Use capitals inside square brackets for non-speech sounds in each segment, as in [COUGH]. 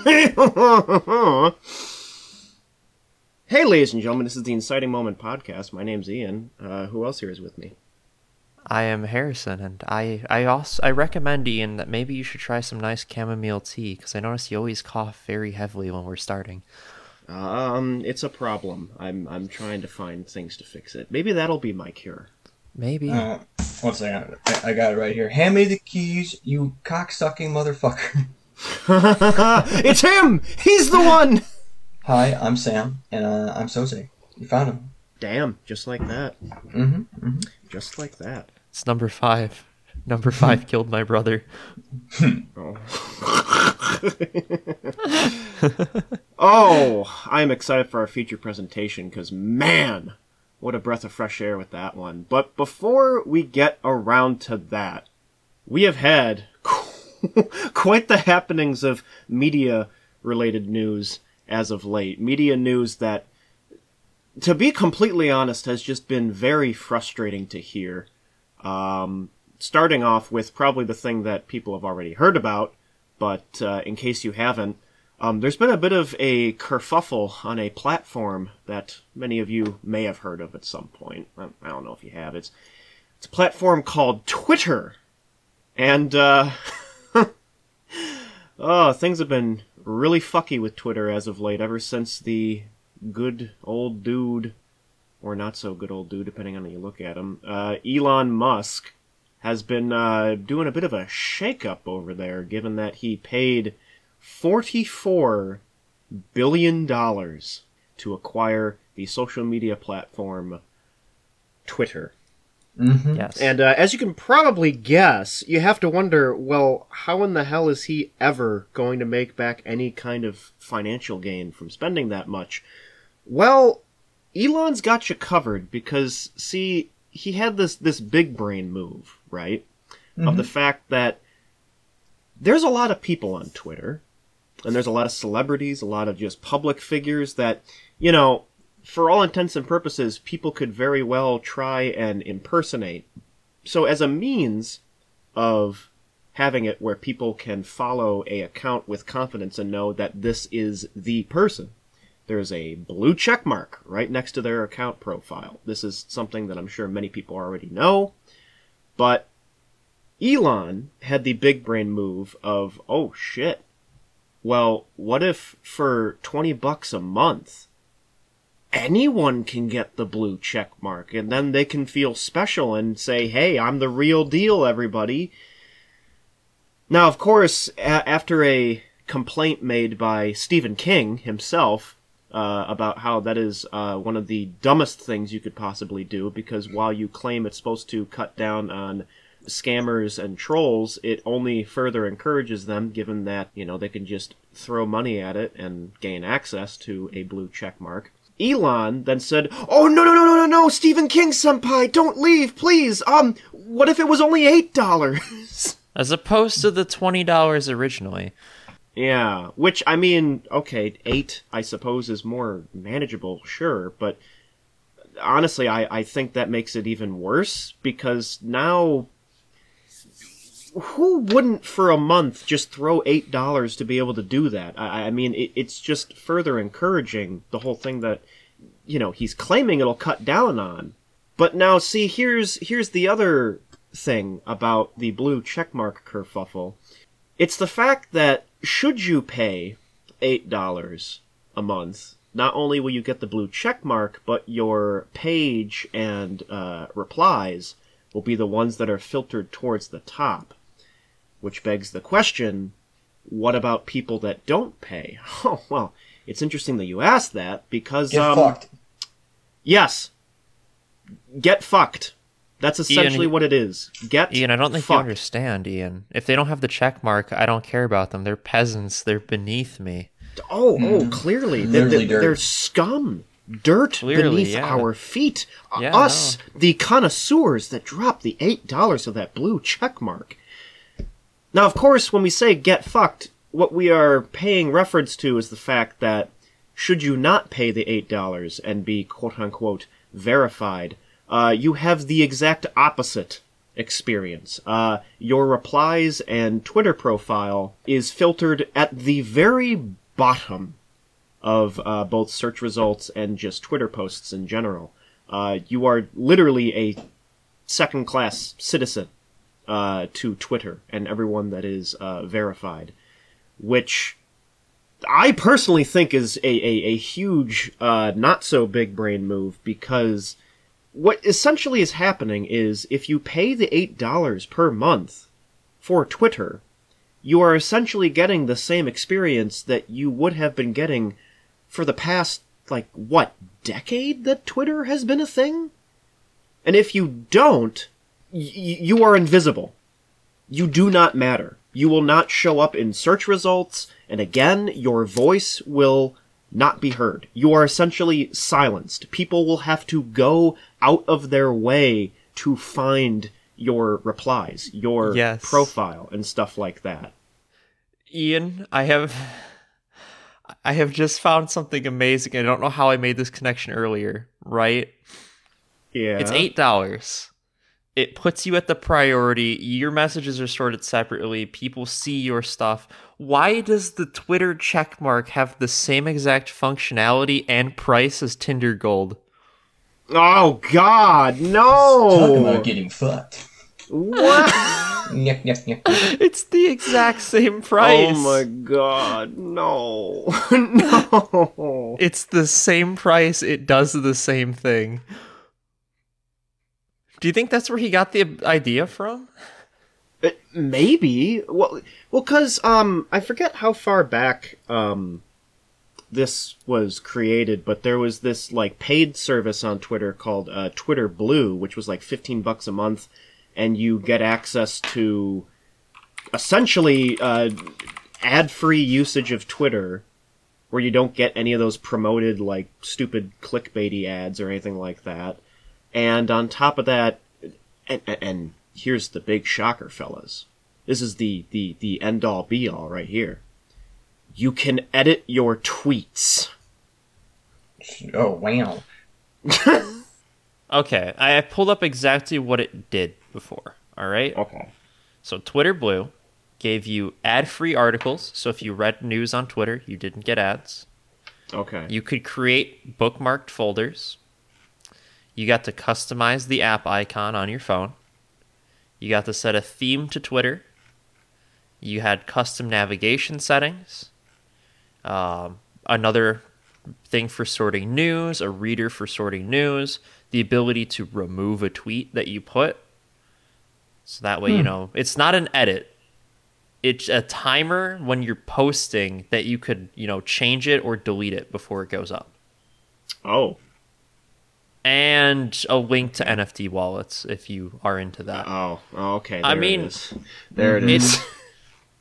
[LAUGHS] hey, ladies and gentlemen, this is the Inciting Moment podcast. My name's Ian. Uh, who else here is with me? I am Harrison, and I I also I recommend Ian that maybe you should try some nice chamomile tea because I notice you always cough very heavily when we're starting. Um, it's a problem. I'm I'm trying to find things to fix it. Maybe that'll be my cure. Maybe. Uh, one second. I, I got it right here. Hand me the keys, you cocksucking motherfucker. [LAUGHS] [LAUGHS] it's him. He's the one. Hi, I'm Sam, and uh, I'm Soze. You found him. Damn, just like that. Mm-hmm. mm-hmm. Just like that. It's number five. Number five killed my brother. [LAUGHS] Oh. oh, I'm excited for our feature presentation because, man, what a breath of fresh air with that one. But before we get around to that, we have had [LAUGHS] quite the happenings of media related news as of late. Media news that, to be completely honest, has just been very frustrating to hear. Um, starting off with probably the thing that people have already heard about, but uh, in case you haven't, um, there's been a bit of a kerfuffle on a platform that many of you may have heard of at some point. I don't know if you have. It's it's a platform called Twitter, and uh, [LAUGHS] oh, things have been really fucky with Twitter as of late. Ever since the good old dude, or not so good old dude, depending on how you look at him, uh, Elon Musk has been uh, doing a bit of a shakeup over there, given that he paid $44 billion to acquire the social media platform Twitter. Mm-hmm. Yes. And uh, as you can probably guess, you have to wonder well, how in the hell is he ever going to make back any kind of financial gain from spending that much? Well, Elon's got you covered because, see, he had this, this big brain move, right? Mm-hmm. Of the fact that there's a lot of people on Twitter and there's a lot of celebrities, a lot of just public figures that, you know, for all intents and purposes, people could very well try and impersonate. So, as a means of having it where people can follow a account with confidence and know that this is the person, there's a blue check mark right next to their account profile. This is something that I'm sure many people already know, but Elon had the big brain move of, oh shit, well, what if for 20 bucks a month, anyone can get the blue check mark and then they can feel special and say, hey, I'm the real deal, everybody. Now, of course, a- after a complaint made by Stephen King himself uh, about how that is uh, one of the dumbest things you could possibly do, because while you claim it's supposed to cut down on scammers and trolls, it only further encourages them, given that, you know, they can just throw money at it and gain access to a blue check mark. Elon then said, Oh, no, no, no, no, no, no, Stephen King senpai, don't leave, please. Um, what if it was only $8? [LAUGHS] As opposed to the twenty dollars originally. yeah, which, I mean, okay, 8, I suppose, is more manageable, sure, but honestly, I, I think that makes it even worse because now who wouldn't for a month just throw eight dollars to be able to do that? I, I mean, it, it's just further encouraging the whole thing that you know he's claiming it'll cut down on. But now, see, here's here's the other thing about the blue checkmark kerfuffle. It's the fact that should you pay eight dollars a month, not only will you get the blue checkmark, but your page and uh, replies will be the ones that are filtered towards the top. Which begs the question what about people that don't pay? [LAUGHS] Oh, well, it's interesting that you asked that because. Get um, fucked. Yes. Get fucked. That's essentially Ian, what it is. Get Ian, I don't think fucked. you understand, Ian. If they don't have the check mark, I don't care about them. They're peasants. They're beneath me. Oh, oh, clearly. They're, they're, dirt. they're scum. Dirt Clearly, beneath yeah. our feet. Yeah, Us, the connoisseurs that drop the $8 of that blue check mark. Now, of course, when we say get fucked, what we are paying reference to is the fact that should you not pay the $8 and be quote unquote verified, uh, you have the exact opposite experience. Uh, your replies and Twitter profile is filtered at the very bottom of uh, both search results and just Twitter posts in general. Uh, you are literally a second class citizen uh, to Twitter and everyone that is uh, verified, which I personally think is a, a, a huge, uh, not so big brain move because what essentially is happening is if you pay the $8 per month for Twitter, you are essentially getting the same experience that you would have been getting for the past, like, what, decade that Twitter has been a thing? And if you don't, you are invisible. You do not matter. You will not show up in search results, and again, your voice will not be heard. You are essentially silenced. People will have to go out of their way to find your replies, your Yes. profile, and stuff like that. Ian, I have I have just found something amazing. I don't know how I made this connection earlier, right? Yeah. It's eight dollars. It puts you at the priority. Your messages are sorted separately. People see your stuff. Why does the Twitter checkmark have the same exact functionality and price as Tinder Gold? Oh God, Talking no! about getting fucked. What? [LAUGHS] It's the exact same price. Oh my God, no, [LAUGHS] no! It's the same price. It does the same thing. Do you think that's where he got the idea from? Uh, maybe. Well, well, cause um, I forget how far back um, this was created, but there was this like paid service on Twitter called uh, Twitter Blue, which was like fifteen bucks a month, and you get access to essentially uh, ad-free usage of Twitter, where you don't get any of those promoted like stupid clickbaity ads or anything like that. And on top of that, and, and, and here's the big shocker, fellas. This is the, the, the end all be all right here. You can edit your tweets. Oh wow. [LAUGHS] Okay, I I pulled up exactly what it did before. All right. Okay. So Twitter Blue gave you ad-free articles. So if you read news on Twitter, you didn't get ads. Okay. You could create bookmarked folders. You got to customize the app icon on your phone. You got to set a theme to Twitter. You had custom navigation settings. Um, another thing for sorting news, a reader for sorting news, the ability to remove a tweet that you put. So that way, you know, it's not an edit. It's a timer when you're posting that you could, you know, change it or delete it before it goes up. oh. And a link to NFT wallets if you are into that. Oh. oh, Okay. I mean, it is. There it is. It's [LAUGHS]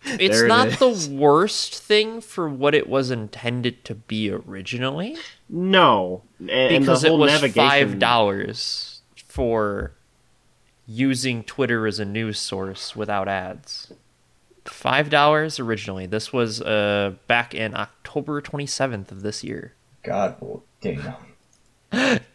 [LAUGHS] it's There it not the worst thing for what it was intended to be originally no. And, and because the it whole was navigation. five dollars for using Twitter as a news source without ads. Five dollars originally. This was uh back in October twenty seventh of this year. God well, damn.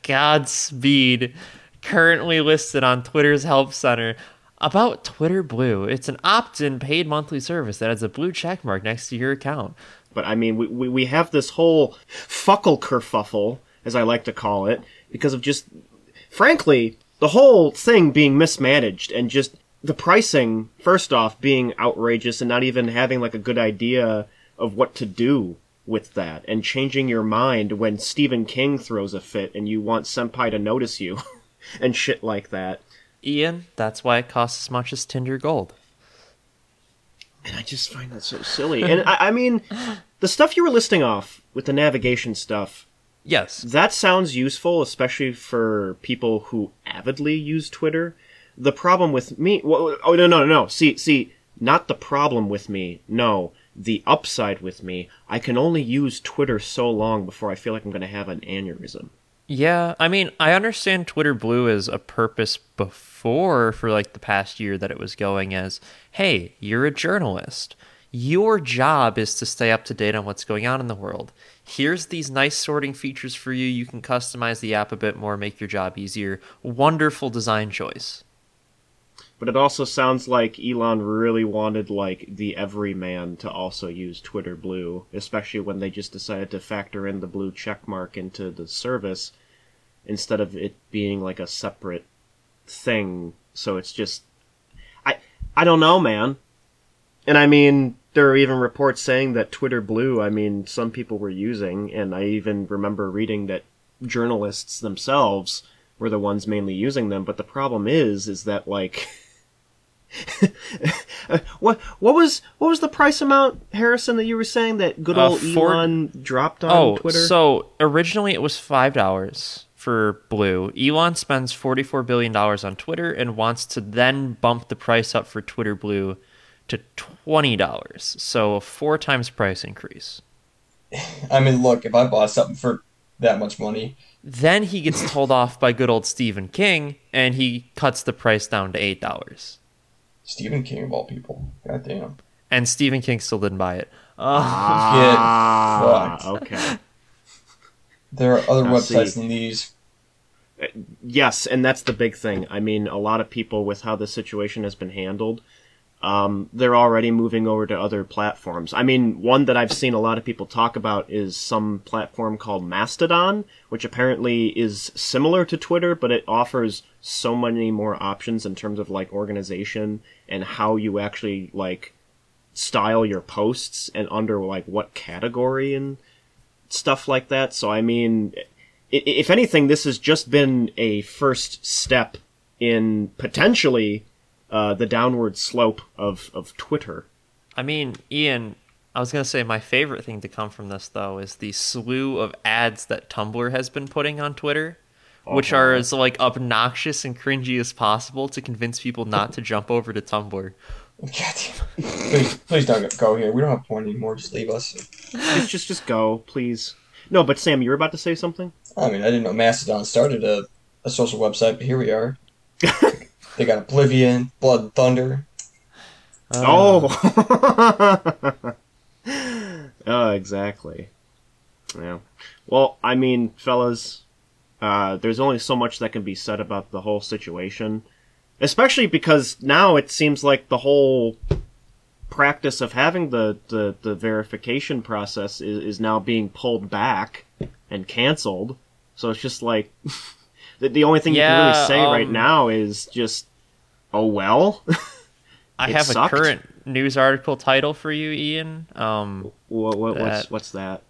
Godspeed, currently listed on Twitter's Help Center. About Twitter Blue, it's an opt-in paid monthly service that has a blue check mark next to your account. But I mean, we, we, we have this whole fuckle kerfuffle, as I like to call it, because of just, frankly, the whole thing being mismanaged and just the pricing, first off, being outrageous and not even having like a good idea of what to do with that and changing your mind when Stephen King throws a fit and you want Senpai to notice you [LAUGHS] and shit like that. Ian, that's why it costs as much as Tinder Gold. And I just find that so silly. And I, I mean, the stuff you were listing off with the navigation stuff, Yes. That sounds useful, especially for people who avidly use Twitter. The problem with me, well, oh no, no, no, no. See, see, not the problem with me. No, the upside with me. I can only use Twitter so long before I feel like I'm going to have an aneurysm. Yeah, I mean, I understand Twitter Blue as a purpose before for like the past year that it was going as, hey, you're a journalist. Your job is to stay up to date on what's going on in the world. Here's these nice sorting features for you. You can customize the app a bit more, make your job easier. Wonderful design choice. But it also sounds like Elon really wanted like the everyman to also use Twitter Blue, especially when they just decided to factor in the blue check mark into the service instead of it being like a separate thing. So it's just I I don't know, man. And I mean, there are even reports saying that Twitter Blue, I mean, some people were using, and I even remember reading that journalists themselves were the ones mainly using them. But the problem is, is that like, [LAUGHS] [LAUGHS] what what was what was the price amount, Harrison, that you were saying that good Uh, old four- Elon dropped on Oh, Twitter? so originally it was five dollars for Blue. Elon spends forty-four billion dollars on Twitter and wants to then bump the price up for Twitter Blue to twenty dollars. So a four times price increase. I mean, look, if I bought something for that much money, Then he gets told off by good old Stephen King, and he cuts the price down to eight dollars. Stephen King of all people, goddamn. And Stephen King still didn't buy it. Uh, ah, Get okay. There are other Now, websites see. than these. Yes, and that's the big thing. I mean, a lot of people with how the situation has been handled, um, they're already moving over to other platforms. I mean, one that I've seen a lot of people talk about is some platform called Mastodon, which apparently is similar to Twitter, but it offers so many more options in terms of like organization and how you actually like style your posts and under like what category and stuff like that. So I mean, if anything, this has just been a first step in potentially uh, the downward slope of, of Twitter. I mean, Ian, I was gonna say my favorite thing to come from this though is the slew of ads that Tumblr has been putting on Twitter, which Uh-huh. are as like obnoxious and cringy as possible to convince people not to jump over to Tumblr. Goddamn. please, please don't go here. We don't have porn anymore. Just leave us. Just, just, just go, please. No, but Sam, you were about to say something. I mean, I didn't know Mastodon started a, a social website, but here we are. [LAUGHS] they got Oblivion, Blood and Thunder. Uh, Oh. [LAUGHS] oh, exactly. Yeah. Well, I mean, fellas, uh, there's only so much that can be said about the whole situation, especially because now it seems like the whole practice of having the, the, the verification process is, is now being pulled back and canceled. So it's just like [LAUGHS] the, the only thing you can really say right um, now is just, oh well. [LAUGHS] I have sucked. a current news article title for you, Ian. Um, what, what, what's That- what's that?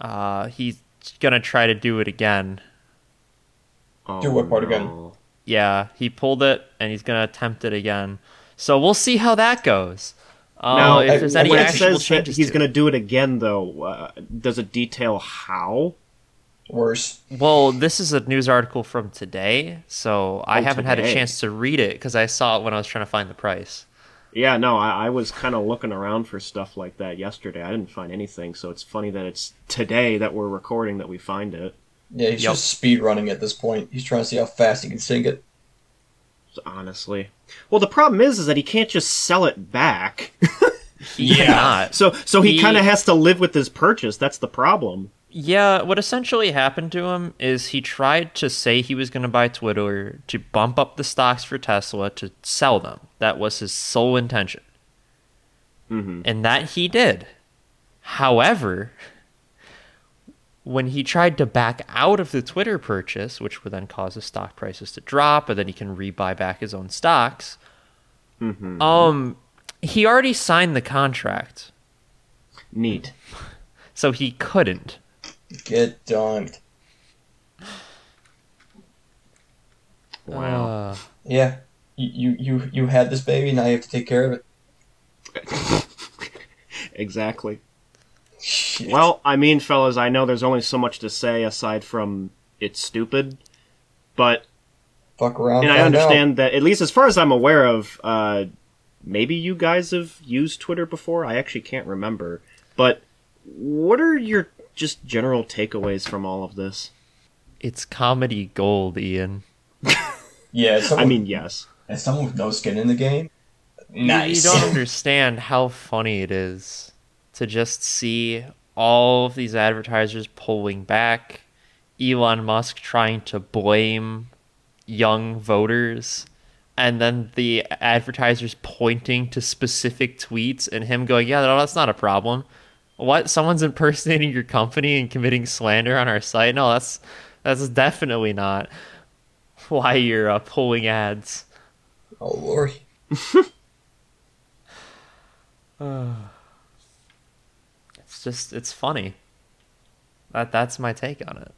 uh, he's gonna try to do it again. Oh, Do what part again? Yeah, he pulled it and he's gonna attempt it again. So we'll see how that goes. Uh, Now, if there's I- any when it says that he's to going it. to do it again, though, uh, does it detail how? Worse. Well, this is a news article from today, so I Oh, haven't had a chance to read it because I saw it when I was trying to find the price. Yeah, no, I, I was kind of looking around for stuff like that yesterday. I didn't find anything, so it's funny that it's today that we're recording that we find it. Yeah, he's Yep. just speed running at this point. He's trying to see how fast he can sink it. Honestly, well, the problem is, is that he can't just sell it back. [LAUGHS] [LAUGHS] yeah. so, so he, He- kind of has to live with his purchase. That's the problem. Yeah, what essentially happened to him is he tried to say he was going to buy Twitter to bump up the stocks for Tesla to sell them. That was his sole intention. hmm And that he did. However, when he tried to back out of the Twitter purchase, which would then cause his stock prices to drop, and then he can rebuy back his own stocks, hmm um, he already signed the contract, Neat. [LAUGHS] so he couldn't. Get done. Wow. Uh, Yeah. You, you you you had this baby, now you have to take care of it. [LAUGHS] exactly. Shit. Well, I mean, fellas, I know there's only so much to say aside from it's stupid, but fuck around. and I find out. understand that at least as far as I'm aware of, uh, maybe you guys have used Twitter before. I actually can't remember, but what are your just general takeaways from all of this? it's comedy gold, Ian. [LAUGHS] Yeah, as I mean, yes, as someone with no skin in the game, You- nice. You don't [LAUGHS] understand how funny it is to just see all of these advertisers pulling back, Elon Musk trying to blame young voters and then the advertisers pointing to specific tweets and him going, "Yeah, no, that's not a problem." What? Someone's impersonating your company and committing slander on our site? No, that's that's definitely not why you're uh, pulling ads. Oh lord. [LAUGHS] [SIGHS] It's just it's funny. That that's my take on it.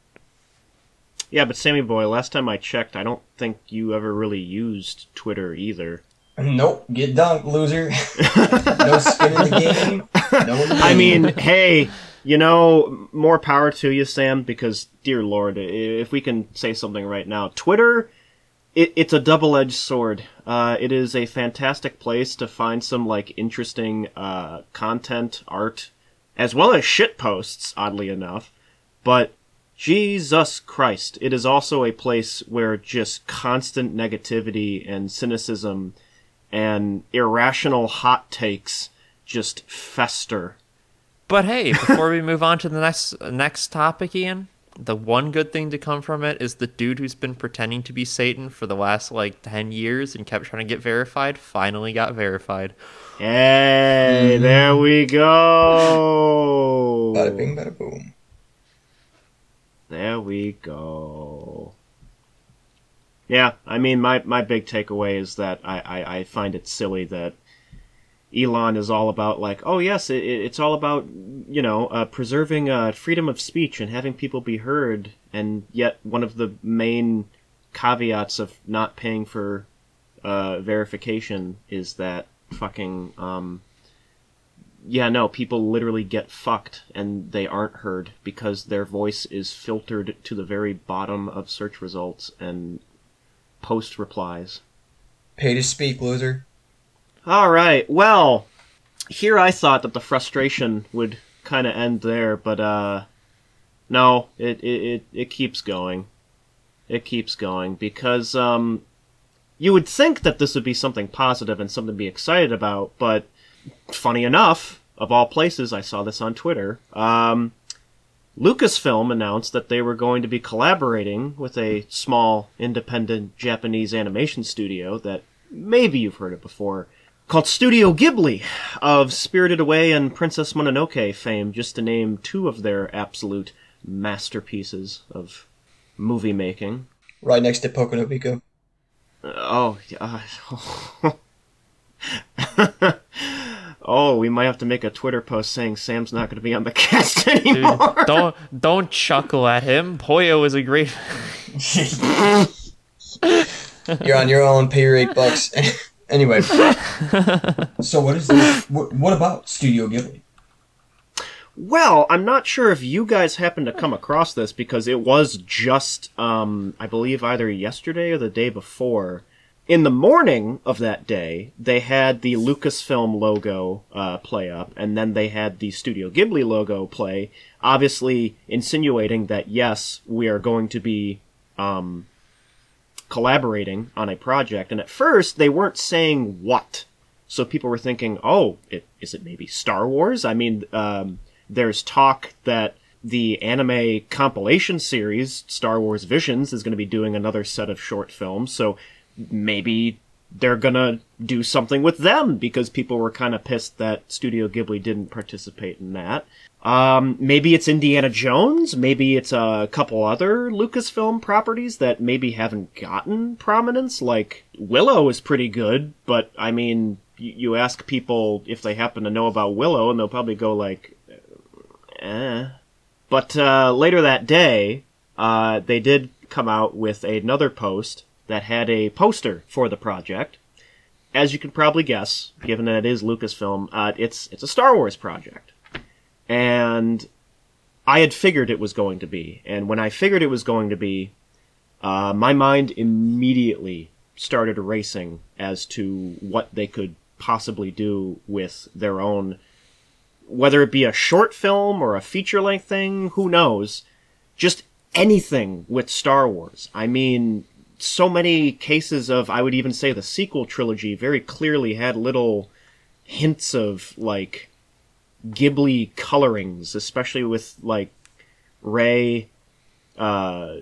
Yeah, but Sammy Boy, last time I checked, I don't think you ever really used Twitter either. Nope. Get dunked, loser. [LAUGHS] no skin in the game. No [LAUGHS] in the I mean, hey, you know, more power to you, Sam, because, dear Lord, if we can say something right now, Twitter, it, it's a double edged sword. Uh, it is a fantastic place to find some, like, interesting uh, content, art, as well as shit posts, oddly enough. But Jesus Christ, it is also a place where just constant negativity and cynicism and irrational hot takes just fester. But hey, before we [LAUGHS] move on to the next next topic, Ian, the one good thing to come from it is the dude who's been pretending to be Satan for the last like ten years and kept trying to get verified finally got verified. Hey, mm-hmm. there we go. Bada bing, bada boom. There we go. Yeah, I mean, my, my big takeaway is that I, I, I find it silly that Elon is all about, like, oh, yes, it, it- it's all about, you know, uh, preserving uh, freedom of speech and having people be heard, and yet one of the main caveats of not paying for uh, verification is that fucking, um, yeah, no, people literally get fucked and they aren't heard because their voice is filtered to the very bottom of search results and post replies. Pay to speak, loser. All right, well, here I thought that the frustration would kind of end there, but uh, no, it, it it it keeps going. It keeps going because um, you would think that this would be something positive and something to be excited about, but funny enough, of all places, I saw this on Twitter. Um, Lucasfilm announced that they were going to be collaborating with a small independent Japanese animation studio that maybe you've heard of before, called Studio Ghibli, of Spirited Away and Princess Mononoke fame, just to name two of their absolute masterpieces of movie making. Right next to Pocono Pico. Oh, yeah. [LAUGHS] [LAUGHS] oh, we might have to make a Twitter post saying Sam's not going to be on the [LAUGHS] cast Dude, anymore. don't don't chuckle at him. Poyo is a great [LAUGHS] You're on your own. Pay your eight bucks. [LAUGHS] anyway. so what is this? What, what about Studio Ghibli? Well, I'm not sure if you guys happened to come across this because it was just, um, I believe, either yesterday or the day before. In the morning of that day, they had the Lucasfilm logo uh, play up, and then they had the Studio Ghibli logo play, obviously insinuating that yes, we are going to be um, collaborating on a project. And at first, they weren't saying what. So people were thinking, oh, it, is it maybe Star Wars? I mean, um, there's talk that the anime compilation series, Star Wars Visions, is going to be doing another set of short films. So maybe they're to do something with them because people were kind of pissed that Studio Ghibli didn't participate in that. Um, maybe it's Indiana Jones. Maybe it's a couple other Lucasfilm properties that maybe haven't gotten prominence. Like Willow is pretty good, but I mean, you, you ask people if they happen to know about Willow, and they'll probably go like, eh. But uh, later that day, uh, they did come out with another post that had a poster for the project. As you can probably guess, given that it is Lucasfilm, uh, it's it's a Star Wars project and I had figured it was going to be. And when I figured it was going to be, uh, my mind immediately started racing as to what they could possibly do with their own, whether it be a short film or a feature length thing, who knows? Just anything with Star Wars. I mean, so many cases of, I would even say the sequel trilogy very clearly had little hints of, like, Ghibli colorings, especially with like Rey uh,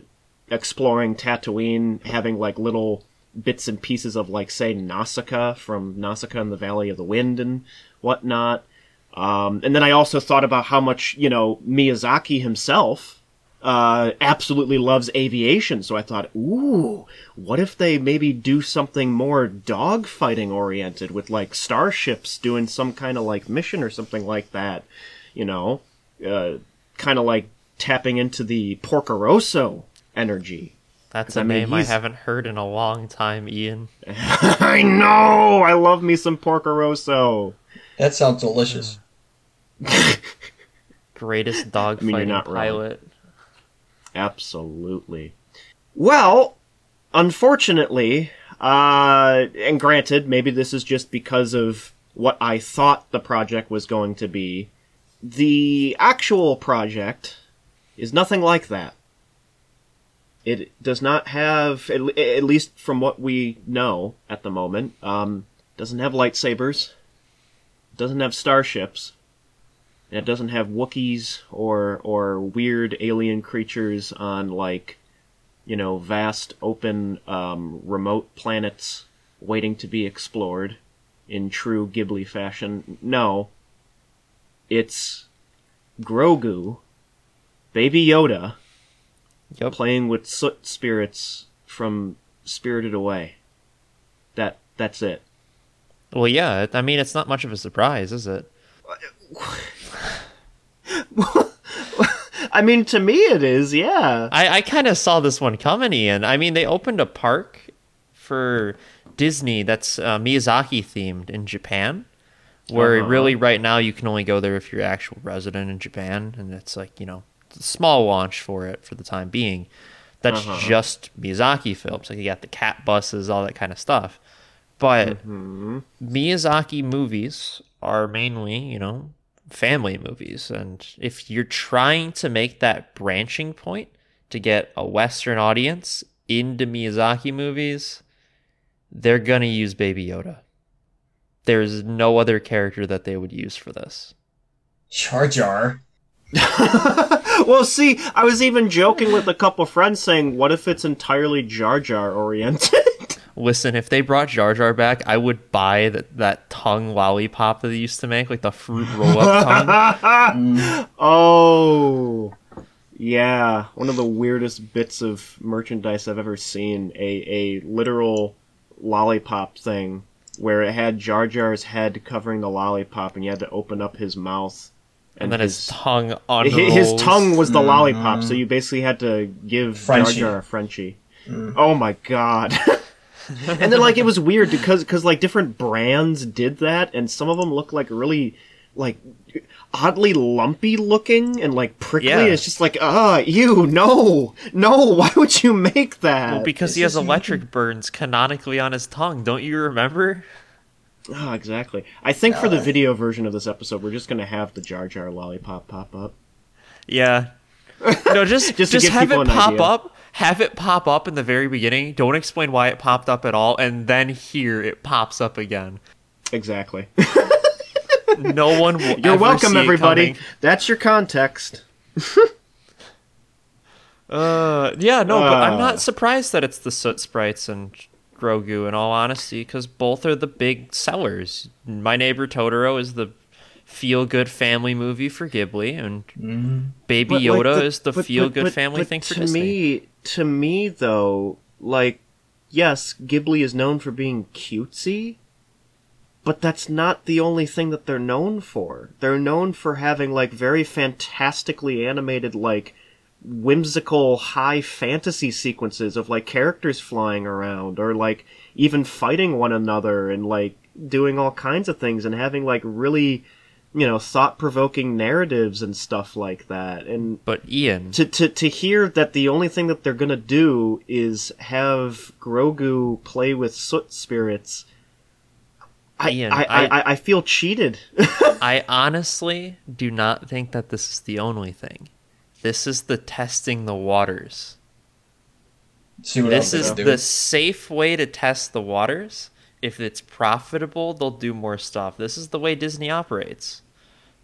exploring Tatooine, having like little bits and pieces of like say Nausicaa from Nausicaa and the Valley of the Wind and whatnot. Um, and then I also thought about how much you know Miyazaki himself uh, absolutely loves aviation. So I thought, ooh, what if they maybe do something more dogfighting oriented with like starships doing some kind of like mission or something like that? You know, uh, kind of like tapping into the Porco energy. That's a I mean, name I haven't heard in a long time, Ian. [LAUGHS] I know. I love me some Porco That sounds delicious. Greatest [LAUGHS] mean, you're dogfighting not wrong. Absolutely. Well, unfortunately, uh, and granted, maybe this is just because of what I thought the project was going to be. The actual project is nothing like that. It does not have, at least from what we know at the moment, um, doesn't have lightsabers, doesn't have starships, and it doesn't have Wookiees or or weird alien creatures on like, you know, vast open um, remote planets waiting to be explored in true Ghibli fashion. No, it's Grogu, Baby Yoda, Yep. playing with soot spirits from Spirited Away. That that's it. Well, yeah. I mean, it's not much of a surprise, is it? I mean, to me, it is. Yeah. I, I kind of saw this one coming, Ian. I mean, they opened a park for Disney that's uh, Miyazaki themed in Japan, where Uh-huh. really right now you can only go there if you're an actual resident in Japan, and it's like you know small launch for it for the time being. That's Uh-huh. just Miyazaki films. Like you got the cat buses, all that kind of stuff. But Mm-hmm. Miyazaki movies are mainly, you know, family movies. And if you're trying to make that branching point to get a Western audience into Miyazaki movies, they're going to use Baby Yoda. There's no other character that they would use for this. Jar Jar. [LAUGHS] well, see, I was even joking with a couple friends saying, "What if it's entirely Jar Jar oriented?" Listen, if they brought Jar Jar back, I would buy that, that tongue lollipop that they used to make, like the fruit roll up [LAUGHS] tongue. Mm. oh, yeah, one of the weirdest bits of merchandise I've ever seen. A a literal lollipop thing where it had Jar Jar's head covering the lollipop, and you had to open up his mouth. And then his tongue Hi- unrolls. his tongue was the mm-hmm. lollipop, so you basically had to give Frenchie. Jar Jar a Frenchie. Mm. Oh my god. [LAUGHS] and then like it was weird because cause, like different brands did that and some of them look like really like oddly lumpy looking and like prickly Yeah. it's just like ah you no no [LAUGHS] why would you make that Well, because he has electric burns canonically on his tongue. Don't you remember? oh exactly i think for the video version of this episode we're just gonna have the jar jar lollipop pop up Yeah. No, just [LAUGHS] Just just, have it pop idea. up. Have it pop up in the very beginning. Don't explain why it popped up at all, and then here it pops up again. exactly No one will. [LAUGHS] you're welcome everybody coming. that's your context [LAUGHS] Uh, yeah, no, but I'm Uh. not surprised that it's the Soot Sprites and Grogu. In all honesty, because both are the big sellers. My Neighbor Totoro is the feel-good family movie for Ghibli, and Baby But, like, Yoda is the feel-good but- family but thing for to Disney. me to me though like yes ghibli is known for being cutesy but that's not the only thing that they're known for. They're known for having like very fantastically animated like whimsical high fantasy sequences of like characters flying around or like even fighting one another and like doing all kinds of things and having like really you know thought-provoking narratives and stuff like that and But Ian, to, to to hear that the only thing that they're gonna do is have Grogu play with soot spirits, I Ian, I, I, I- I, I feel cheated. [LAUGHS] I honestly do not think that this is the only thing. This is the testing the waters. See what This is they the safe way to test the waters. If it's profitable, they'll do more stuff. This is the way Disney operates.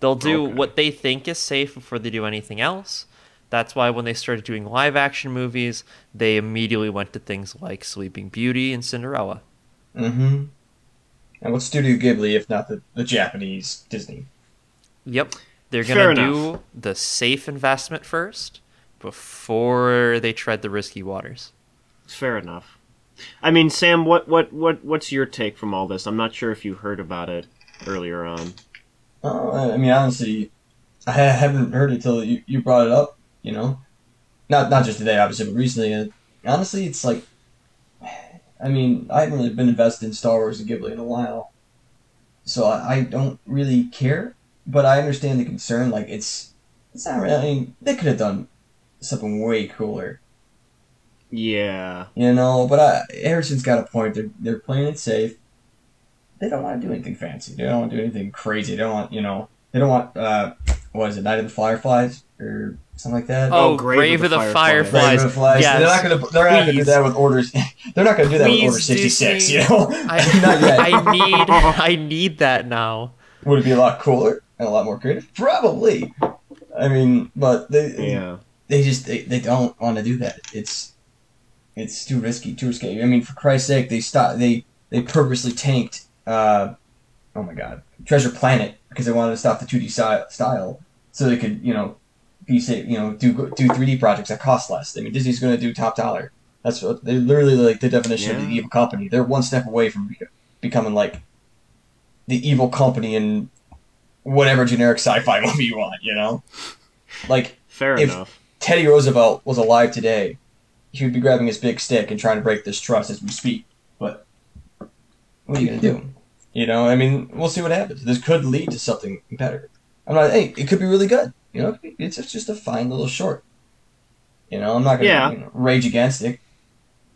They'll do Okay. what they think is safe before they do anything else. That's why when they started doing live action movies, they immediately went to things like Sleeping Beauty and Cinderella. Mm-hmm. And what's Studio Ghibli if not the, the Japanese Disney? Yep. They're going to do the safe investment first before they tread the risky waters. Fair enough. I mean, Sam, what what what what's your take from all this? I'm not sure if you heard about it earlier on. Uh, I mean, honestly, I haven't heard it till you, you brought it up. You know, not not just today, obviously, but recently. And honestly, it's like, I mean, I haven't really been invested in Star Wars and Ghibli in a while, so I, I don't really care. But I understand the concern. Like, it's it's not really. I mean, they could have done something way cooler. Yeah. You know, but I, Harrison's got a point. They're they're playing it safe. They don't want to do anything fancy. They don't want to do anything crazy. They don't want you know. They don't want uh, what is it? Night of the Fireflies or something like that. Oh, Oh, Grave, of the, Fireflies. Grave of the Flies. Yes. They're not gonna. They're not gonna do that with orders. [LAUGHS] They're not gonna do that with Please, Order sixty six. Disney. You know, I, [LAUGHS] not yet. I need I need that now. Would it be a lot cooler and a lot more creative? Probably. I mean, but they Yeah. they just they, they don't want to do that. It's it's too risky, too risky. I mean, for Christ's sake, they stop they they purposely tanked. Uh, oh my God, Treasure Planet because they wanted to stop the two D style, style so they could you know be safe, you know do do three D projects that cost less. I mean, Disney's going to do top dollar. That's what they're literally like the definition of the evil company. They're one step away from becoming like the evil company in whatever generic sci-fi [LAUGHS] movie you want. You know, like Fair If- enough. Teddy Roosevelt was alive today, he would be grabbing his big stick and trying to break this trust as we speak. But what are you gonna do? You know, I mean, we'll see what happens. This could lead to something better. I'm not. Hey, it could be really good. You know, it's just- just a fine little short. You know, I'm not gonna Yeah. you know, rage against it.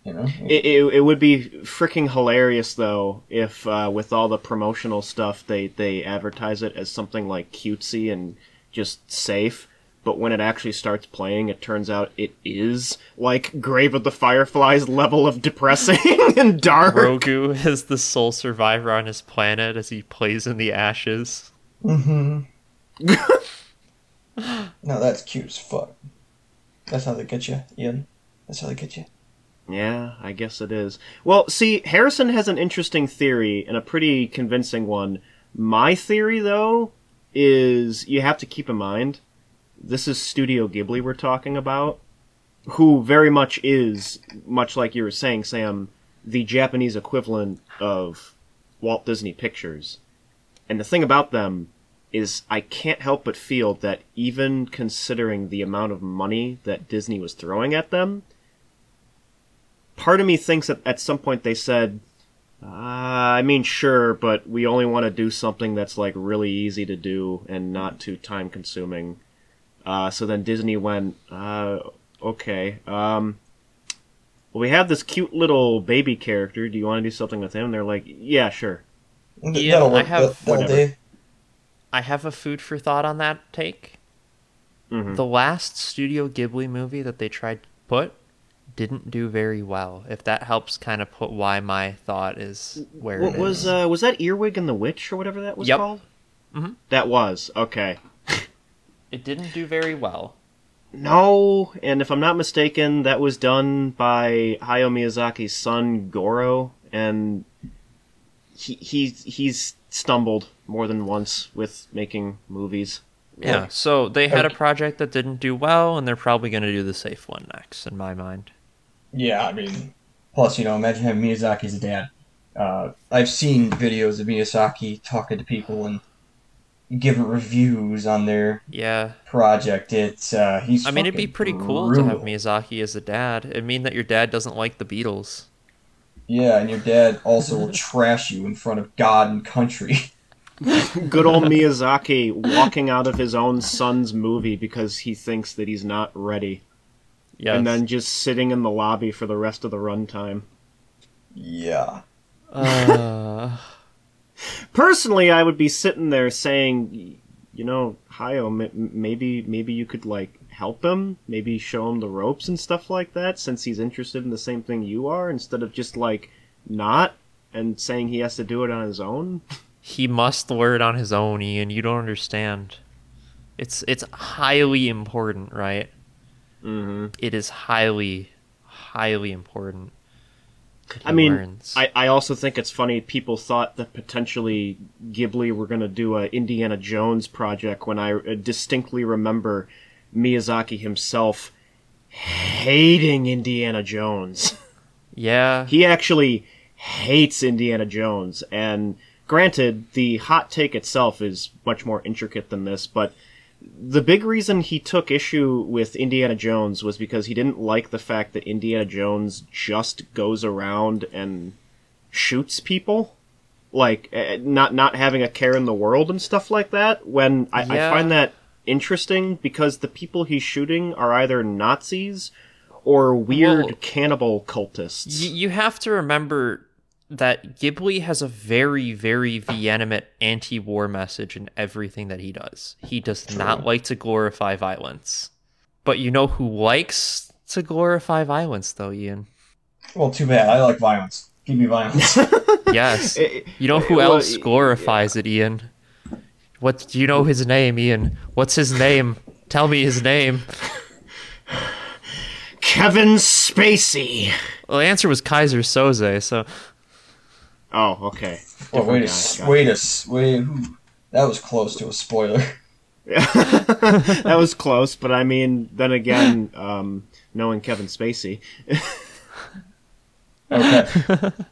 You know, It, it, it would be freaking hilarious though if uh, with all the promotional stuff they they advertise it as something like cutesy and just safe but when it actually starts playing it turns out it is like grave of the fireflies level of depressing [LAUGHS] and dark Grogu is the sole survivor on his planet as he plays in the ashes. Mm-hmm. [LAUGHS] no, that's cute as fuck. That's how they get you, Ian. That's how they get you. Yeah, I guess it is. Well, see, Harrison has an interesting theory and a pretty convincing one. My theory, though, is you have to keep in mind this is Studio Ghibli we're talking about, who very much is, much like you were saying, Sam, the Japanese equivalent of Walt Disney Pictures. And the thing about them is I can't help but feel that even considering the amount of money that Disney was throwing at them, part of me thinks that at some point they said, uh, I mean, sure, but we only want to do something that's like really easy to do and not too time consuming. Uh, so then Disney went, uh, okay, um, well, we have this cute little baby character. Do you want to do something with him? And they're like, yeah, sure. Th- I have- whatever. I have a food for thought on that take. Mhm. The last Studio Ghibli movie that they tried to put didn't do very well. If that helps kind of put why my thought is where What it was is. uh, was that Earwig and the Witch or whatever that was Yep. called? Mhm. That was okay. It didn't do very well. No, and if I'm not mistaken, that was done by Hayao Miyazaki's son Goro, and he he he's stumbled more than once with making movies. Yeah, so they had a project that didn't do well, and they're probably going to do the safe one next, in my mind. Yeah, I mean, plus, you know, imagine having Miyazaki as a dad. Uh, I've seen videos of Miyazaki talking to people and giving reviews on their Yeah, project. It's uh, he's. I mean, it'd be fucking pretty cool to have. Miyazaki as a dad. It'd mean that your dad doesn't like the Beatles. Yeah, and your dad also will [LAUGHS] trash you in front of God and country. [LAUGHS] Good old Miyazaki walking out of his own son's movie because he thinks that he's not ready, Yes. and then just sitting in the lobby for the rest of the runtime. yeah. Uh, Personally, I would be sitting there saying, you know, Hayao, maybe maybe you could like help him, maybe show him the ropes and stuff like that, since he's interested in the same thing you are, instead of just like not and saying he has to do it on his own. he must learn on his own, Ian. You don't understand. It's it's highly important, right? hmm it is highly, highly important. I mean, learns. I, I also think it's funny people thought that potentially Ghibli were going to do a Indiana Jones project when I uh, distinctly remember Miyazaki himself hating Indiana Jones. [LAUGHS] yeah, he actually hates Indiana Jones and granted the hot take itself is much more intricate than this, but the big reason he took issue with Indiana Jones was because he didn't like the fact that Indiana Jones just goes around and shoots people, like eh, not not having a care in the world and stuff like that. When I, Yeah. I find that interesting because the people he's shooting are either Nazis or weird Well, cannibal cultists. Y- you have to remember that Ghibli has a very, very vehement anti-war message in everything that he does. He does not like to glorify violence. But you know who likes to glorify violence, though, Ian? Well, too bad. I like violence. Give me violence. [LAUGHS] Yes. You know who else y- glorifies it, Ian? What do you know his name, Ian? What's his name? Tell me his name. Kevin Spacey. Well, the answer was Keyser Soze, so Oh, okay. oh, wait a, guy, wait a, wait. That was close to a spoiler. [LAUGHS] that was [LAUGHS] close, but I mean, then again, um, knowing Kevin Spacey. Okay. [LAUGHS]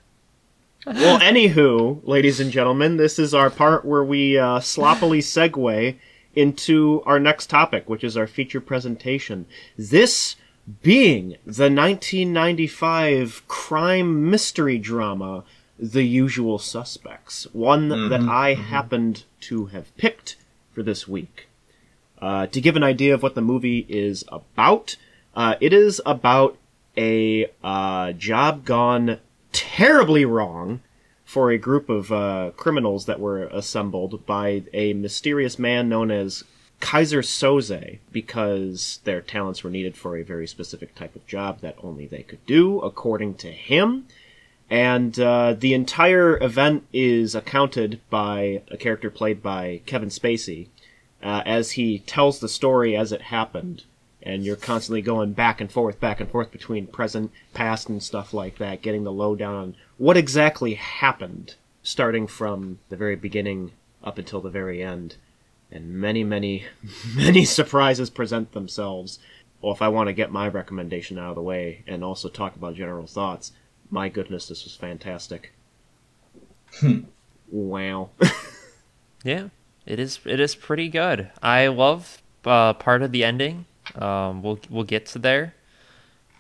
Well, anywho, ladies and gentlemen, this is our part where we uh, sloppily segue into our next topic, which is our feature presentation. This being the 1995 crime mystery drama, The Usual Suspects, one that I happened to have picked for this week. Uh, to give an idea of what the movie is about, uh, it is about a uh, job gone terribly wrong for a group of uh, criminals that were assembled by a mysterious man known as Keyser Soze because their talents were needed for a very specific type of job that only they could do, according to him. And uh, the entire event is accounted by a character played by Kevin Spacey uh, as he tells the story as it happened. And you're constantly going back and forth, back and forth between present, past, and stuff like that, getting the lowdown on what exactly happened, starting from the very beginning up until the very end. And many, many, [LAUGHS] many surprises present themselves. Well, if I want to get my recommendation out of the way and also talk about general thoughts, my goodness, this was fantastic. wow. [LAUGHS] Yeah, it is. It is pretty good. I love uh, part of the ending. Um, we'll we'll get to there,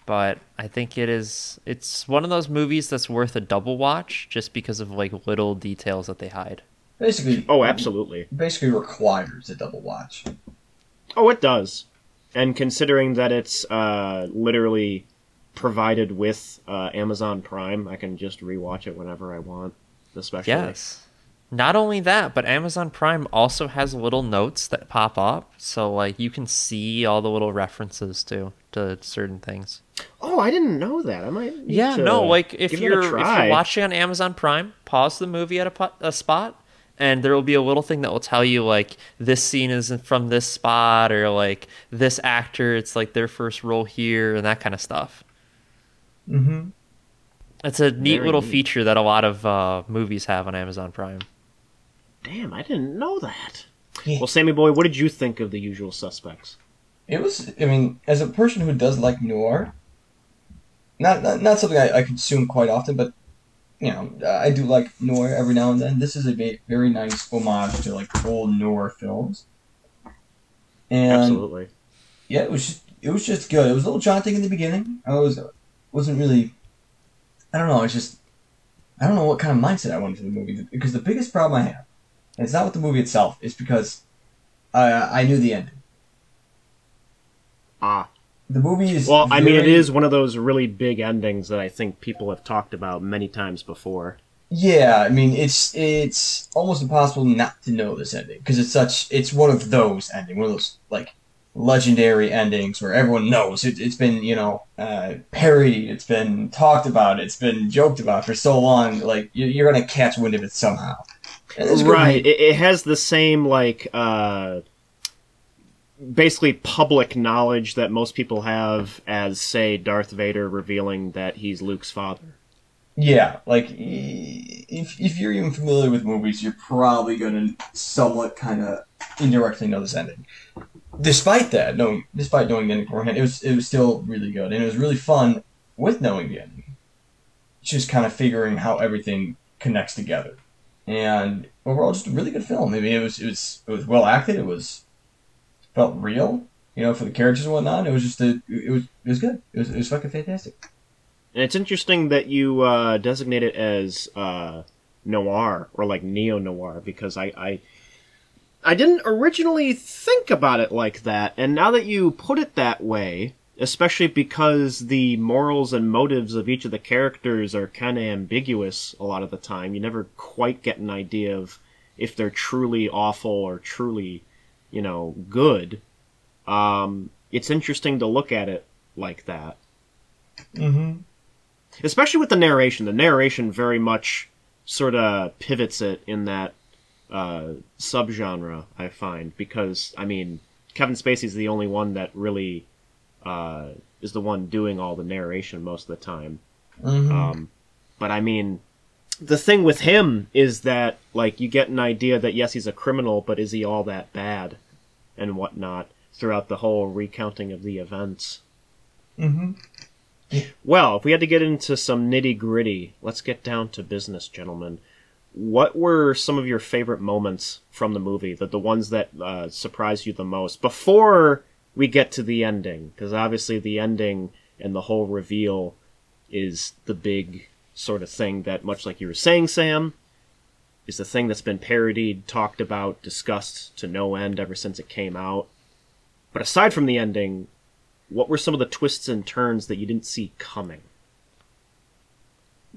but I think it is. It's one of those movies that's worth a double watch just because of like little details that they hide. Basically, oh, absolutely. basically requires a double watch. Oh, it does. And considering that it's uh, literally provided with uh, Amazon Prime, I can just rewatch it whenever I want. Especially, Yes. Not only that, but Amazon Prime also has little notes that pop up, so like you can see all the little references to to certain things. Oh, I didn't know that. I might. Yeah, no, like if give that a you're if you're watching on Amazon Prime, pause the movie at a, a spot, and there will be a little thing that will tell you like this scene is from this spot, or like this actor, it's like their first role here, and that kind of stuff. Mm-hmm. It's a neat Very little neat. feature that a lot of uh, movies have on Amazon Prime. Damn, I didn't know that. Yeah. Well, Sammy boy, what did you think of the Usual Suspects? It was. I mean, as a person who does like noir, not not, not something I, I consume quite often, but you know, I do like noir every now and then. This is a very nice homage to like old noir films. And Absolutely. yeah, it was just it was just good. It was a little jaunting in the beginning. I was wasn't really. I don't know. It's just I don't know what kind of mindset I went into the movie because the biggest problem I have, and it's not with the movie itself, it's because I I knew the ending. Ah. The movie is Well, I mean, it is one of those really big endings that I think people have talked about many times before. Yeah, I mean it's it's almost impossible not to know this ending because it's such it's one of those ending one of those like legendary endings where everyone knows it, it's been you know uh, parodied, it's been talked about, it's been joked about for so long. Like you- you're gonna catch wind of it somehow. And it's good Right. re- It, it has the same like uh basically public knowledge that most people have as say Darth Vader revealing that he's Luke's father. Yeah, like if if you're even familiar with movies, you're probably going to somewhat kind of indirectly know this ending. Despite that, knowing despite knowing the ending beforehand, it was it was still really good, and it was really fun with knowing the ending. Just kind of figuring how everything connects together, and overall, just a really good film. I mean, it was it was it was well acted. It was felt real, you know, for the characters and whatnot. It was just a it was it was good. It was it was fucking fantastic. And it's interesting that you uh, designate it as uh, noir or like neo noir because I, I I didn't originally think about it like that, and now that you put it that way, especially because the morals and motives of each of the characters are kind of ambiguous a lot of the time, you never quite get an idea of if they're truly awful or truly, you know, good. Um, it's interesting to look at it like that. Mm-hmm. Especially with the narration. The narration very much sort of pivots it in that uh, subgenre, I find, because, I mean, Kevin Spacey's the only one that really uh, is the one doing all the narration most of the time. Mm-hmm. Um, but I mean, the thing with him is that, like, you get an idea that, yes, he's a criminal, but is he all that bad and whatnot throughout the whole recounting of the events. mm-hmm. Well, if we had to get into some nitty gritty, let's get down to business, gentlemen. What were some of your favorite moments from the movie? The the ones that uh, surprised you the most before we get to the ending? Because obviously the ending and the whole reveal is the big sort of thing that, much like you were saying, Sam, is the thing that's been parodied, talked about, discussed to no end ever since it came out. But aside from the ending, what were some of the twists and turns that you didn't see coming?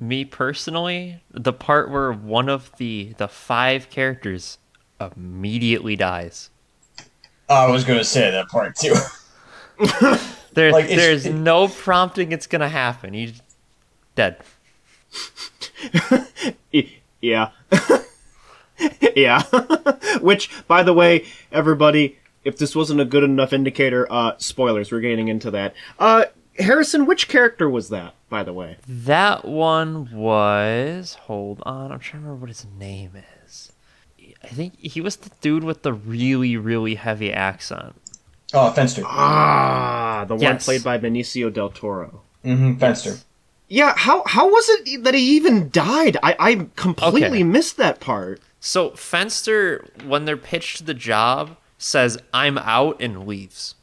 Me personally, the part where one of the the five characters immediately dies. I was gonna say that part too. [LAUGHS] There, Like, there's it- no prompting it's gonna happen. He's dead. [LAUGHS] Yeah. [LAUGHS] yeah. Which, by the way, everybody, if this wasn't a good enough indicator, uh, spoilers, we're getting into that. Uh, Harrison, which character was that, by the way? That one was. Hold on, I'm trying to remember what his name is. I think he was the dude with the really, really heavy accent. Oh, Fenster. Ah, the one played by Benicio del Toro. Mm-hmm. Fenster. Yeah, how how was it that he even died? I, I completely Okay. missed that part. So Fenster, when they're pitched the job, says "I'm out" and leaves,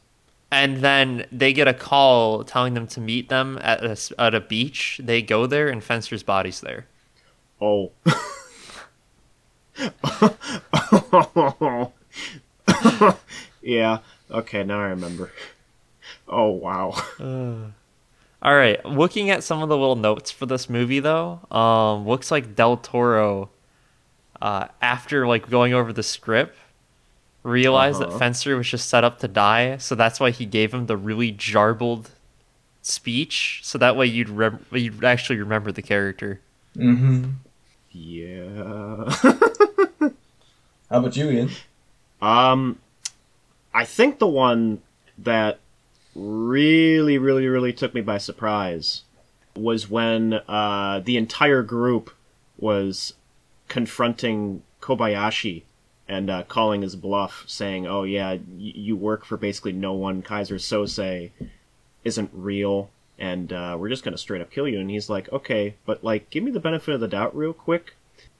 and then they get a call telling them to meet them at a, at a beach. They go there, and Fenster's body's there. Oh. [LAUGHS] yeah. Okay, now I remember. Oh wow. [SIGHS] All right, looking at some of the little notes for this movie, though, um, looks like Del Toro, uh, after like going over the script, realized Uh-huh. that Fenster was just set up to die, so that's why he gave him the really jarbled speech, so that way you'd rem- you'd actually remember the character. Mm-hmm. Yeah. [LAUGHS] How about you, Ian? um I think the one that really really really took me by surprise was when uh the entire group was confronting Kobayashi and uh, calling his bluff, saying, "Oh yeah, y- you work for basically no one. Keyser Soze isn't real, and uh, we're just gonna straight up kill you." And he's like, "Okay, but like, give me the benefit of the doubt, real quick.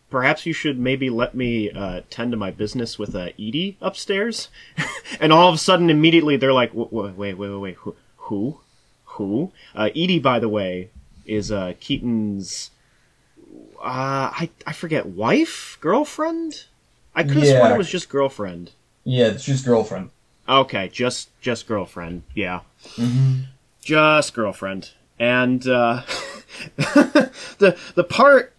Perhaps you should maybe let me uh, tend to my business with uh, Edie upstairs." [LAUGHS] and all of a sudden, immediately, they're like, "Wait, wait, wait, wait, who, who, who?" Uh, Edie, by the way, is uh, Keaton's uh, I I forget wife, girlfriend. I could have sworn it was just girlfriend. Yeah, it's just girlfriend. Okay, just just girlfriend. Yeah, Mm-hmm. just girlfriend. And uh, [LAUGHS] the the part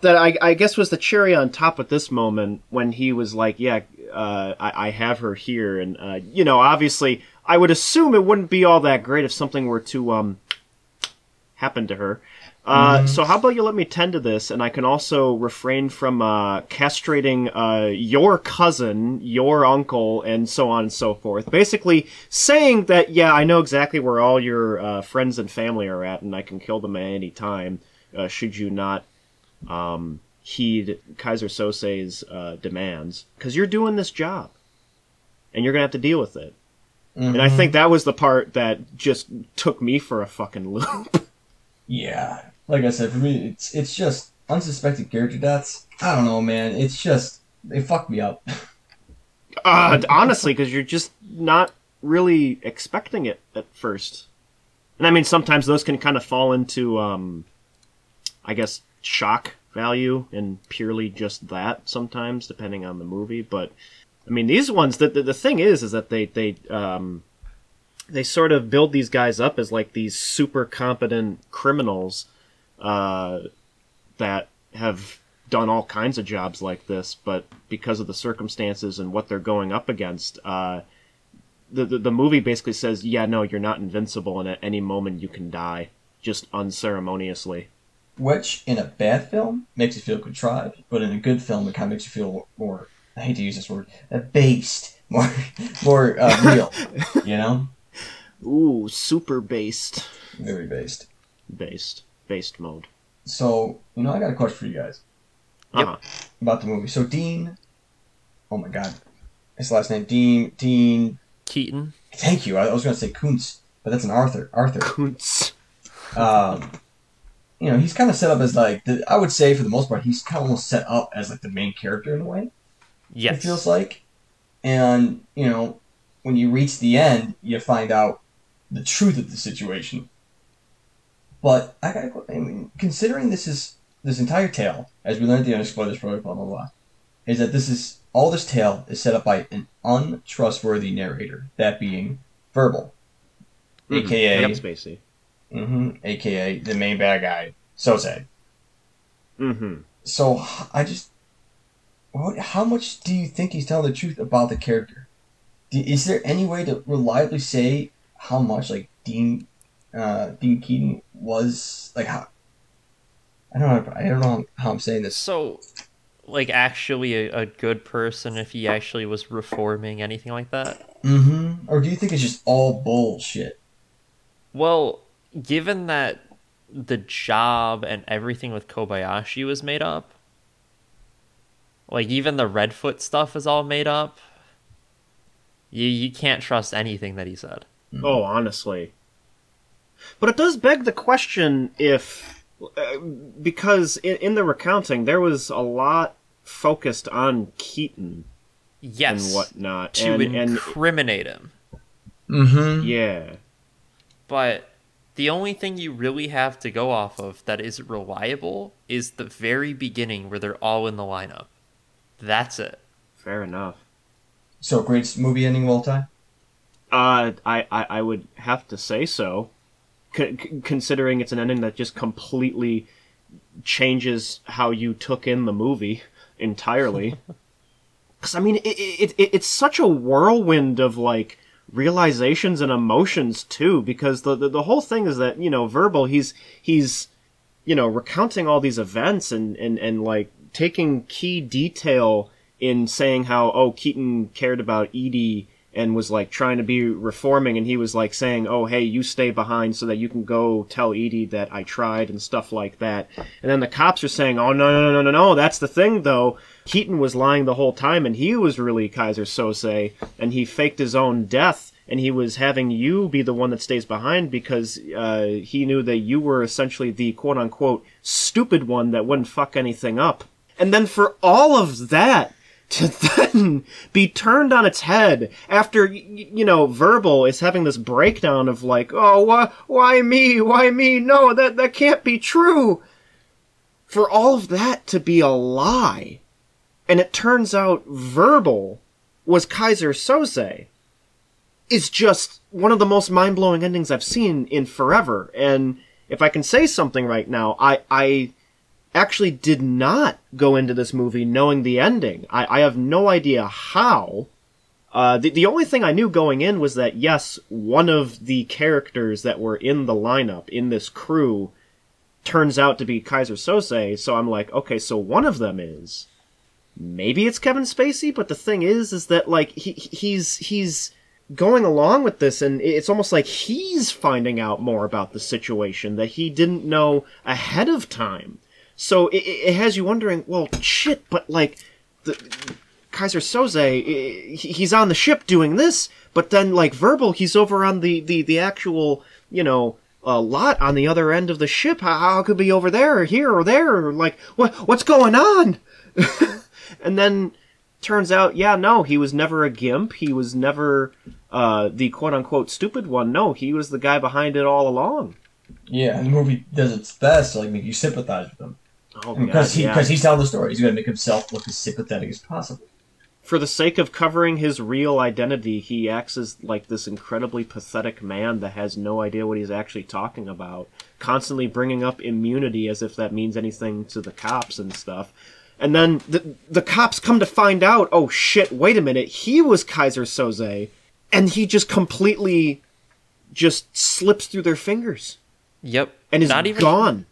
that I, I guess was the cherry on top at this moment when he was like, "Yeah, uh, I, I have her here," and uh, you know, obviously, I would assume it wouldn't be all that great if something were to um happen to her. Uh, So how about you let me tend to this, and I can also refrain from uh, castrating uh, your cousin, your uncle, and so on and so forth. Basically, saying that yeah, I know exactly where all your uh, friends and family are at, and I can kill them at any time. Uh, should you not um, heed Keyser Soze's uh, demands, because you're doing this job, and you're gonna have to deal with it. And I think that was the part that just took me for a fucking loop. [LAUGHS] Yeah, like I said, for me, it's it's just unsuspected character deaths. I don't know, man. It's just they fuck me up. [LAUGHS] Uh, honestly, because you're just not really expecting it at first. And I mean, sometimes those can kind of fall into, um, I guess, shock value and purely just that sometimes, depending on the movie. But I mean, these ones, the, the, the thing is, is that they, they, um, they sort of build these guys up as like these super competent criminals, uh, that have done all kinds of jobs like this, but because of the circumstances and what they're going up against, uh, the, the the movie basically says, "Yeah, no, you're not invincible, and at any moment you can die, just unceremoniously." Which in a bad film makes you feel contrived, but in a good film it kind of makes you feel more. I hate to use this word, based, more, [LAUGHS] more uh, real. You know, Ooh, super based, very based. based, based mode. So you know, I got a question for you guys Uh-huh. about the movie. So Dean, oh my god, his last name Dean Dean. Keaton. Thank you. I, I was going to say Kuntz, but that's an Arthur. Arthur. Kuntz. um, you know, he's kind of set up as like the, I would say for the most part, he's kind of almost set up as like the main character in a way. Yes. It feels like, and you know, when you reach the end, you find out the truth of the situation. But I gotta, go- I mean, considering this is this entire tale, as we learned at the of spoilers, blah blah blah is that this is all this tale is set up by an untrustworthy narrator, that being verbal, Mhm. aka Yep, Spacey. hmm aka the main bad guy, Soze. Mm-hmm. So I just, what, how much do you think he's telling the truth about the character? Do, is there any way to reliably say how much like Dean, uh, Dean Keaton was like how? I don't know. I don't know how I'm saying this. So, like, actually a, a good person if he actually was reforming anything like that? Mm-hmm. Or do you think it's just all bullshit? Well, given that the job and everything with Kobayashi was made up, like even the Redfoot stuff is all made up. You you can't trust anything that he said. Oh, honestly. But it does beg the question if, uh, because in, in the recounting there was a lot focused on Keaton Yes, and whatnot, to and, and incriminate him. Mm-hmm. yeah, But the only thing you really have to go off of that is reliable is the very beginning where they're all in the lineup. That's it. fair enough. So great movie ending of all time. Uh, I, I, I would have to say so, c- considering it's an ending that just completely changes how you took in the movie entirely. [LAUGHS] Because I mean, it, it, it it's such a whirlwind of like realizations and emotions too. Because the, the the whole thing is that you know, verbal. He's he's you know recounting all these events and and and like taking key detail in saying how oh Keaton cared about Edie and was like trying to be reforming and he was like saying oh hey you stay behind so that you can go tell Edie that I tried and stuff like that and then the cops are saying oh no no no no no that's the thing though Keaton was lying the whole time and he was really Keyser Soze and he faked his own death and he was having you be the one that stays behind because uh, he knew that you were essentially the quote unquote stupid one that wouldn't fuck anything up. And then for all of that to then be turned on its head after, you know, Verbal is having this breakdown of like, oh, why, why me? Why me? No, that, that can't be true. For all of that to be a lie. And it turns out Verbal was Keyser Soze is just one of the most mind blowing endings I've seen in forever. And if I can say something right now, I I actually did not go into this movie knowing the ending. I, I have no idea how. Uh, the, the only thing I knew going in was that, yes, one of the characters that were in the lineup, in this crew, turns out to be Keyser Soze, So I'm like, okay, so one of them is maybe it's Kevin Spacey, but the thing is, is that like he he's he's going along with this, and it's almost like he's finding out more about the situation that he didn't know ahead of time. So it, it has you wondering, well, shit, but like the Keyser Soze, he's on the ship doing this, but then like verbal, he's over on the the the actual you know uh, lot on the other end of the ship. How, how could be over there or here or there? Or like what what's going on? [LAUGHS] and then turns out, yeah, no, he was never a gimp. He was never uh, the quote unquote stupid one. No, he was the guy behind it all along. Yeah, and the movie does its best to like make you sympathize with him. Oh, because God, he yeah. because he's telling the story. He's going to make himself look as sympathetic as possible. for the sake of covering his real identity, he acts as like this incredibly pathetic man that has no idea what he's actually talking about, constantly bringing up immunity as if that means anything to the cops and stuff. And then the the cops come to find out, oh shit, wait a minute, he was Keyser Soze, and he just completely just slips through their fingers Yep. and is not even gone.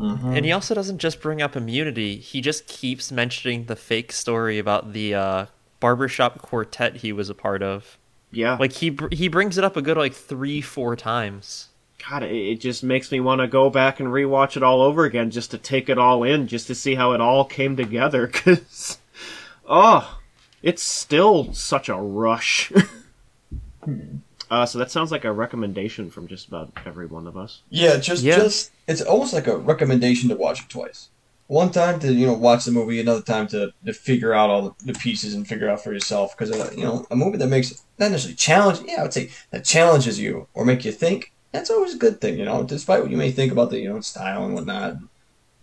And he also doesn't just bring up immunity. He just keeps mentioning the fake story about the uh, barbershop quartet he was a part of. Yeah. Like he br- he brings it up a good like three four times. God, it, it just makes me want to go back and rewatch it all over again just to take it all in, just to see how it all came together. [LAUGHS] Because, oh, it's still such a rush. [LAUGHS] uh, so that sounds like a recommendation from just about every one of us. Yeah, just Yeah. just it's almost like a recommendation to watch it twice. One time to you know watch the movie, another time to, to figure out all the, the pieces and figure out for yourself. Because uh, you know a movie that makes not necessarily challenge, yeah, I would say that challenges you or make you think. That's always a good thing, you know. Despite what you may think about the you know style and whatnot,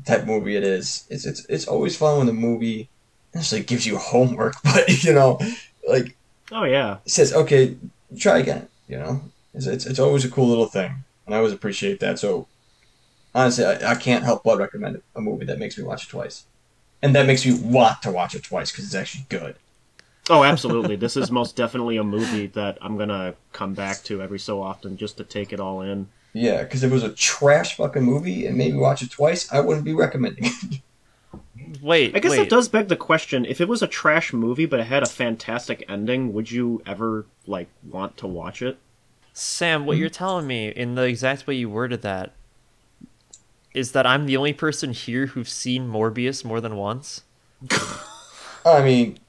type of movie it is. It's it's it's always fun when the movie necessarily gives you homework, [LAUGHS] but you know, like Oh, yeah. It says, okay, try again. You know, it's, it's, it's always a cool little thing, and I always appreciate that. So, honestly, I, I can't help but recommend a movie that makes me watch it twice, and that makes me want to watch it twice because it's actually good. Oh, absolutely. [LAUGHS] this is most definitely a movie that I'm going to come back to every so often just to take it all in. Yeah, because if it was a trash fucking movie and made me watch it twice, I wouldn't be recommending it. [LAUGHS] Wait, I guess wait. that does beg the question if it was a trash movie but it had a fantastic ending, would you ever, like, want to watch it? Sam, what you're telling me in the exact way you worded that is that I'm the only person here who's seen Morbius more than once. [LAUGHS] I mean,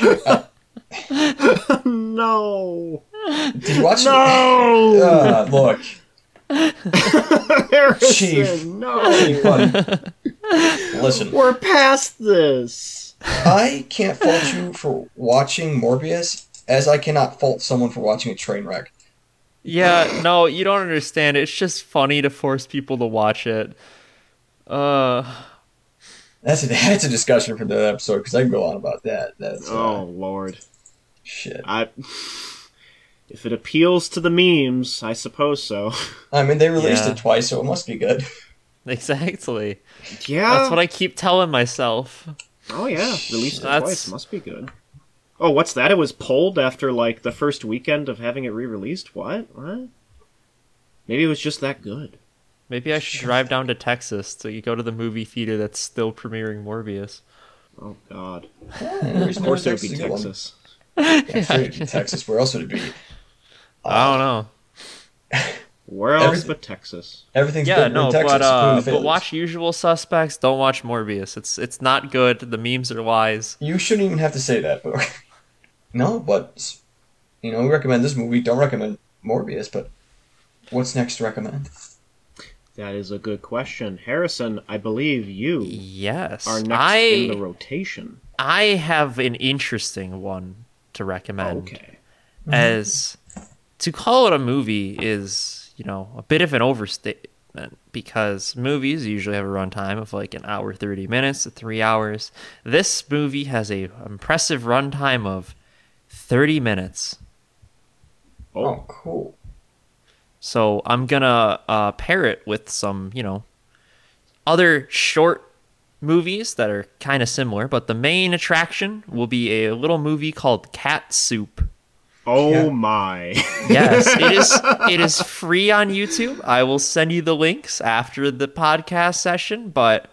[LAUGHS] no. did you watch? No! [LAUGHS] Uh, look, Harrison, Chief. no. Chief, buddy. listen. We're past this. I can't fault you for watching Morbius, as I cannot fault someone for watching a train wreck. Yeah, no, you don't understand. It's just funny to force people to watch it. Uh, That's a [LAUGHS] that's a discussion for the episode because I can go on about that. That's uh, Oh lord. shit. I if it appeals to the memes, I suppose so. I mean, they released Yeah. it twice, so it must be good. [LAUGHS] [LAUGHS] exactly. Yeah. That's what I keep telling myself. Oh yeah, released it That's- twice. Must be good. Oh, what's that? It was pulled after like the first weekend of having it re-released. What? What? Maybe it was just that good. Maybe I should drive down to Texas to go to the movie theater that's still premiering Morbius. Oh God. Hmm. of Of course it would be Texas. Yeah, sure, it'd be Texas. Where else would it be? I don't know. Uh, Where else Everything- but Texas? Everything's Yeah, bigger no, in Texas, but uh, but watch Usual Suspects. Don't watch Morbius. It's it's not good. The memes are lies. You shouldn't even have to say that, but [LAUGHS] no, but you know, we recommend this movie. Don't recommend Morbius, but what's next to recommend? That is a good question, Harrison. I believe you Yes, are next I in the rotation. I have an interesting one to recommend. Okay. As to call it a movie is you know a bit of an overstatement because movies usually have a runtime of like an hour thirty minutes to three hours. This movie has a impressive runtime of thirty minutes. Oh, Oh, cool. So I'm gonna uh, pair it with some, you know, other short movies that are kind of similar, but the main attraction will be a little movie called Cat Soup. Oh Yeah. my. Yes, it is. [LAUGHS] It is free on YouTube. I will send you the links after the podcast session, but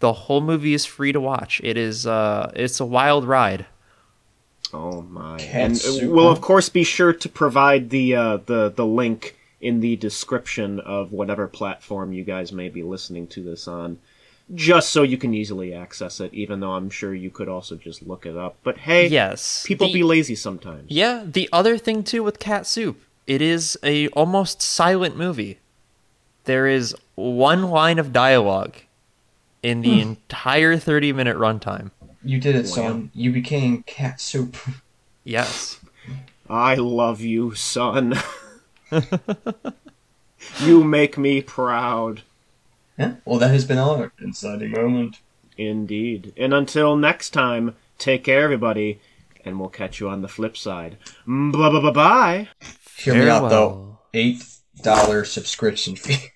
the whole movie is free to watch. It is. Uh, it's a wild ride. Oh my! Cat and uh, we'll of course be sure to provide the uh, the the link in the description of whatever platform you guys may be listening to this on, just so you can easily access it. Even though I'm sure you could also just look it up. But hey, Yes, people the- be lazy sometimes. Yeah, the other thing too with Cat Soup, it is a almost silent movie. There is one line of dialogue in the hmm. entire 30 minute runtime. You did it, Wow. son. You became cat soup. Yes. I love you, son. [LAUGHS] you make me proud. Yeah. Well, that has been our inciting moment. Indeed. And until next time, take care, everybody, and we'll catch you on the flip side. Bye bye bye bye. Hear me out though. Eight dollar subscription fee. [LAUGHS]